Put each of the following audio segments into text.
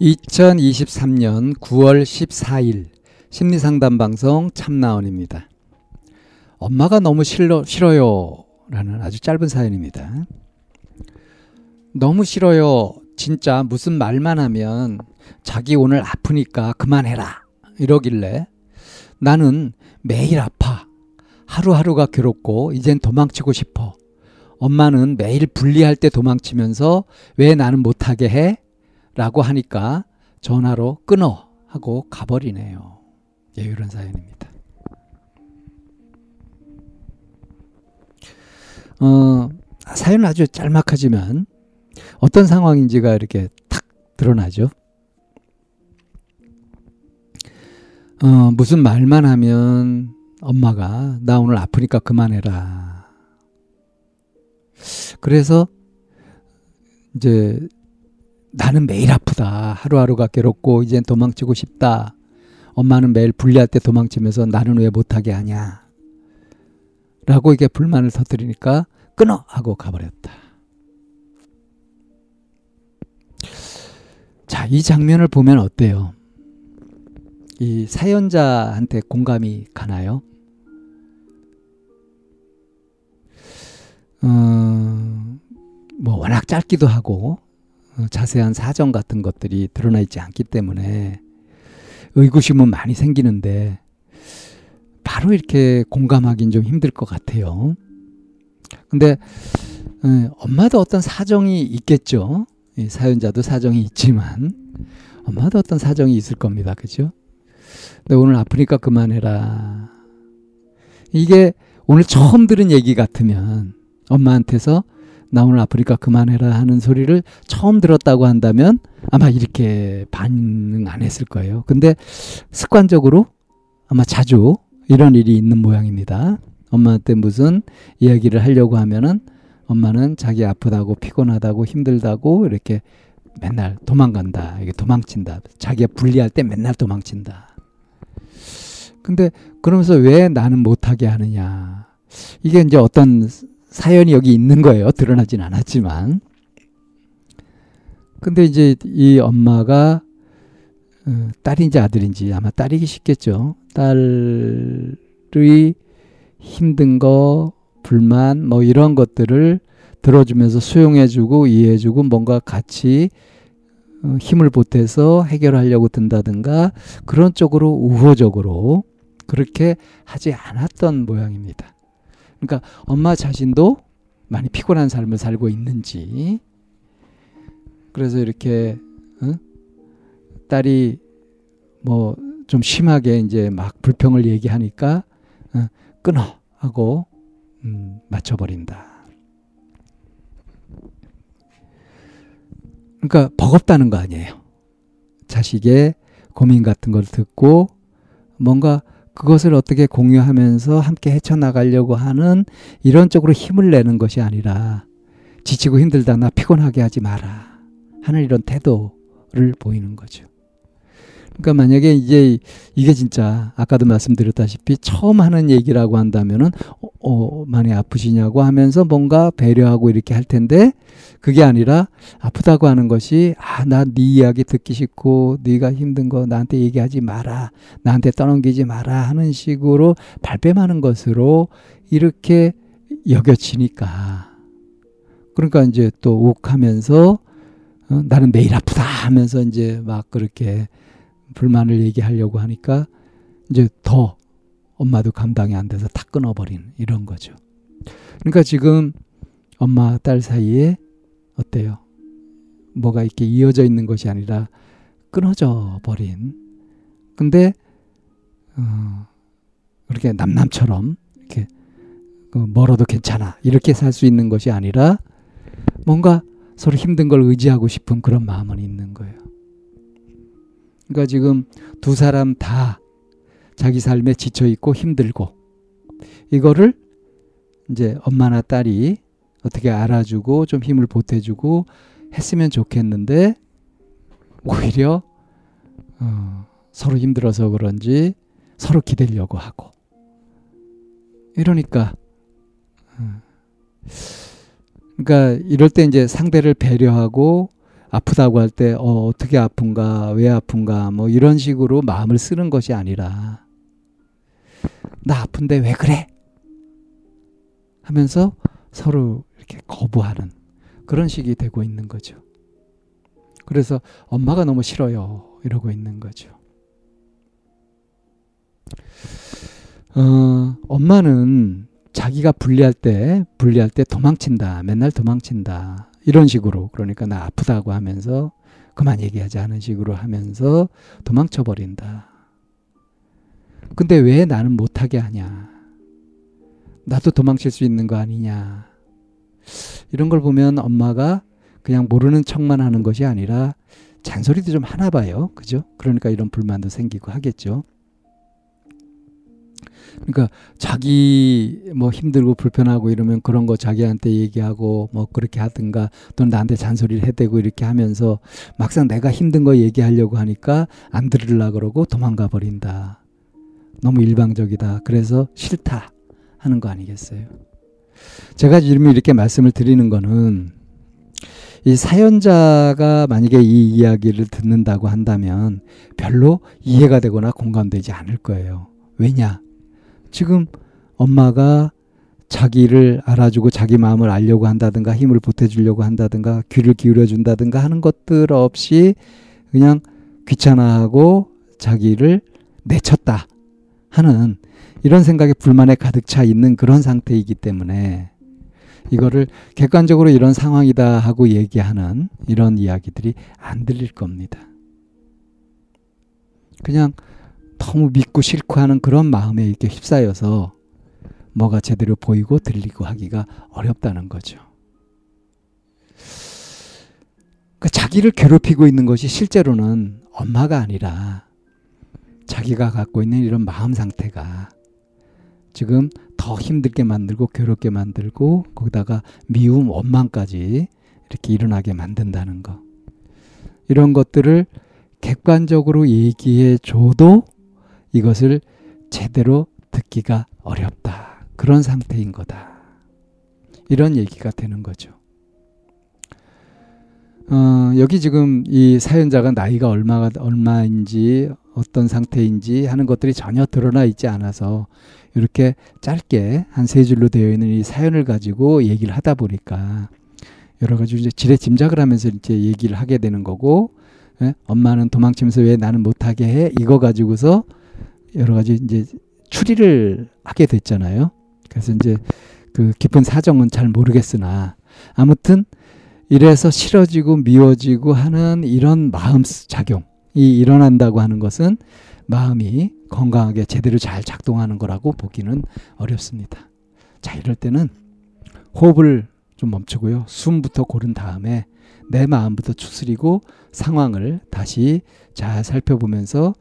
2023년 9월 14일 심리상담 방송 참나원입니다. 엄마가 너무 싫어, 싫어요. 라는 아주 짧은 사연입니다. 너무 싫어요. 진짜 무슨 말만 하면 자기 오늘 아프니까 그만해라. 이러길래 나는 매일 아파. 하루하루가 괴롭고 이젠 도망치고 싶어. 엄마는 매일 분리할 때 도망치면서 왜 나는 못하게 해? 라고 하니까 전화로 끊어 하고 가버리네요. 예, 이런 사연입니다. 어, 사연은 아주 짤막하지만 어떤 상황인지가 이렇게 탁 드러나죠. 어, 무슨 말만 하면 엄마가 나 오늘 아프니까 그만해라. 그래서 이제 나는 매일 아프다. 하루하루가 괴롭고 이젠 도망치고 싶다. 엄마는 매일 분리할 때 도망치면서 나는 왜 못하게 하냐. 라고 이게 불만을 터뜨리니까 끊어! 하고 가버렸다. 자, 이 장면을 보면 어때요? 이 사연자한테 공감이 가나요? 어, 뭐 워낙 짧기도 하고 어, 자세한 사정 같은 것들이 드러나 있지 않기 때문에 의구심은 많이 생기는데 바로 이렇게 공감하기는 좀 힘들 것 같아요. 근데 어, 엄마도 어떤 사정이 있겠죠. 사연자도 사정이 있지만 엄마도 어떤 사정이 있을 겁니다. 그죠? 근데 오늘 아프니까 그만해라. 이게 오늘 처음 들은 얘기 같으면 엄마한테서 나 오늘 아프니까 그만해라 하는 소리를 처음 들었다고 한다면 아마 이렇게 반응 안 했을 거예요. 근데 습관적으로 아마 자주 이런 일이 있는 모양입니다. 엄마한테 무슨 이야기를 하려고 하면은 엄마는 자기 아프다고 피곤하다고 힘들다고 이렇게 맨날 도망간다. 이게 도망친다. 자기가 분리할 때 맨날 도망친다. 근데 그러면서 왜 나는 못하게 하느냐. 이게 이제 어떤 사연이 여기 있는 거예요. 드러나진 않았지만. 근데 이제 이 엄마가 어, 딸인지 아들인지 아마 딸이기 쉽겠죠. 딸의 힘든 거, 불만, 뭐 이런 것들을 들어주면서 수용해주고 이해해주고 뭔가 같이 어, 힘을 보태서 해결하려고 든다든가 그런 쪽으로 우호적으로 그렇게 하지 않았던 모양입니다. 그러니까 엄마 자신도 많이 피곤한 삶을 살고 있는지 그래서 이렇게 어? 딸이 뭐 좀 심하게 이제 막 불평을 얘기하니까 어, 끊어 하고 음, 맞춰버린다. 그러니까 버겁다는 거 아니에요. 자식의 고민 같은 걸 듣고 뭔가 그것을 어떻게 공유하면서 함께 헤쳐나가려고 하는 이런 쪽으로 힘을 내는 것이 아니라 지치고 힘들다 나 피곤하게 하지 마라 하는 이런 태도를 보이는 거죠. 그러니까 만약에 이제 이게 진짜 아까도 말씀드렸다시피 처음 하는 얘기라고 한다면은 어, 어 많이 아프시냐고 하면서 뭔가 배려하고 이렇게 할 텐데 그게 아니라 아프다고 하는 것이 아 나 네 이야기 듣기 싫고 네가 힘든 거 나한테 얘기하지 마라 나한테 떠넘기지 마라 하는 식으로 발뺌하는 것으로 이렇게 여겨지니까. 그러니까 이제 또 욱하면서 어, 나는 매일 아프다 하면서 이제 막 그렇게 불만을 얘기하려고 하니까 이제 더 엄마도 감당이 안 돼서 다 끊어버린 이런 거죠. 그러니까 지금 엄마 딸 사이에 어때요? 뭐가 이렇게 이어져 있는 것이 아니라 끊어져 버린. 근데 어, 그렇게 남남처럼 이렇게 그 멀어도 괜찮아 이렇게 살 수 있는 것이 아니라 뭔가 서로 힘든 걸 의지하고 싶은 그런 마음은 있는 거예요. 그러니까 지금 두 사람 다 자기 삶에 지쳐 있고 힘들고 이거를 이제 엄마나 딸이 어떻게 알아주고 좀 힘을 보태주고 했으면 좋겠는데 오히려 어, 서로 힘들어서 그런지 서로 기대려고 하고. 이러니까 어, 그러니까 이럴 때 이제 상대를 배려하고 아프다고 할 때 어, 어떻게 아픈가 왜 아픈가 뭐 이런 식으로 마음을 쓰는 것이 아니라 나 아픈데 왜 그래 하면서 서로 이렇게 거부하는 그런 식이 되고 있는 거죠. 그래서 엄마가 너무 싫어요 이러고 있는 거죠. 어, 엄마는 자기가 불리할 때 불리할 때 도망친다. 맨날 도망친다. 이런 식으로 그러니까 나 아프다고 하면서 그만 얘기하지 않은 식으로 하면서 도망쳐 버린다. 근데 왜 나는 못하게 하냐? 나도 도망칠 수 있는 거 아니냐? 이런 걸 보면 엄마가 그냥 모르는 척만 하는 것이 아니라 잔소리도 좀 하나 봐요. 그죠? 그러니까 이런 불만도 생기고 하겠죠. 그러니까 자기 뭐 힘들고 불편하고 이러면 그런 거 자기한테 얘기하고 뭐 그렇게 하든가 또는 나한테 잔소리를 해대고 이렇게 하면서 막상 내가 힘든 거 얘기하려고 하니까 안 들으려 그러고 도망가 버린다. 너무 일방적이다. 그래서 싫다 하는 거 아니겠어요? 제가 지금 이렇게 말씀을 드리는 거는 이 사연자가 만약에 이 이야기를 듣는다고 한다면 별로 이해가 되거나 공감되지 않을 거예요. 왜냐? 지금 엄마가 자기를 알아주고 자기 마음을 알려고 한다든가 힘을 보태주려고 한다든가 귀를 기울여 준다든가 하는 것들 없이 그냥 귀찮아하고 자기를 내쳤다 하는 이런 생각에 불만에 가득 차 있는 그런 상태이기 때문에 이거를 객관적으로 이런 상황이다 하고 얘기하는 이런 이야기들이 안 들릴 겁니다. 그냥 너무 믿고 싫고 하는 그런 마음에 이렇게 휩싸여서 뭐가 제대로 보이고 들리고 하기가 어렵다는 거죠. 그러니까 자기를 괴롭히고 있는 것이 실제로는 엄마가 아니라 자기가 갖고 있는 이런 마음 상태가 지금 더 힘들게 만들고 괴롭게 만들고 거기다가 미움, 원망까지 이렇게 일어나게 만든다는 거. 이런 것들을 객관적으로 얘기해 줘도 이것을 제대로 듣기가 어렵다. 그런 상태인 거다. 이런 얘기가 되는 거죠. 어, 여기 지금 이 사연자가 나이가 얼마가 얼마인지 어떤 상태인지 하는 것들이 전혀 드러나 있지 않아서 이렇게 짧게 한 세 줄로 되어 있는 이 사연을 가지고 얘기를 하다 보니까 여러 가지 이제 지레 짐작을 하면서 이제 얘기를 하게 되는 거고 예? 엄마는 도망치면서 왜 나는 못하게 해 이거 가지고서 여러 가지 이제 추리를 하게 됐잖아요. 그래서 이제 그 깊은 사정은 잘 모르겠으나 아무튼 이래서 싫어지고 미워지고 하는 이런 마음 작용이 일어난다고 하는 것은 마음이 건강하게 제대로 잘 작동하는 거라고 보기는 어렵습니다. 자, 이럴 때는 호흡을 좀 멈추고요. 숨부터 고른 다음에 내 마음부터 추스리고 상황을 다시 잘 살펴보면서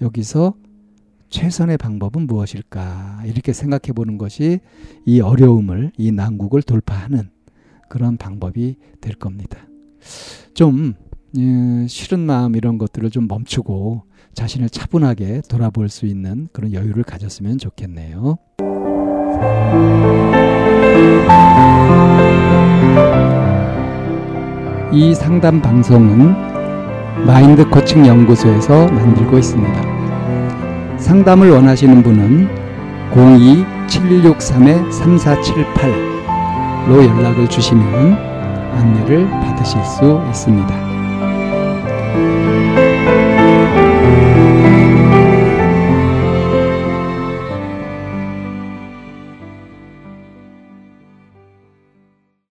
여기서 최선의 방법은 무엇일까 이렇게 생각해 보는 것이 이 어려움을 이 난국을 돌파하는 그런 방법이 될 겁니다. 좀 예, 싫은 마음 이런 것들을 좀 멈추고 자신을 차분하게 돌아볼 수 있는 그런 여유를 가졌으면 좋겠네요. 이 상담 방송은 마인드 코칭 연구소에서 만들고 있습니다. 상담을 원하시는 분은 02-763-3478로 연락을 주시면 안내를 받으실 수 있습니다.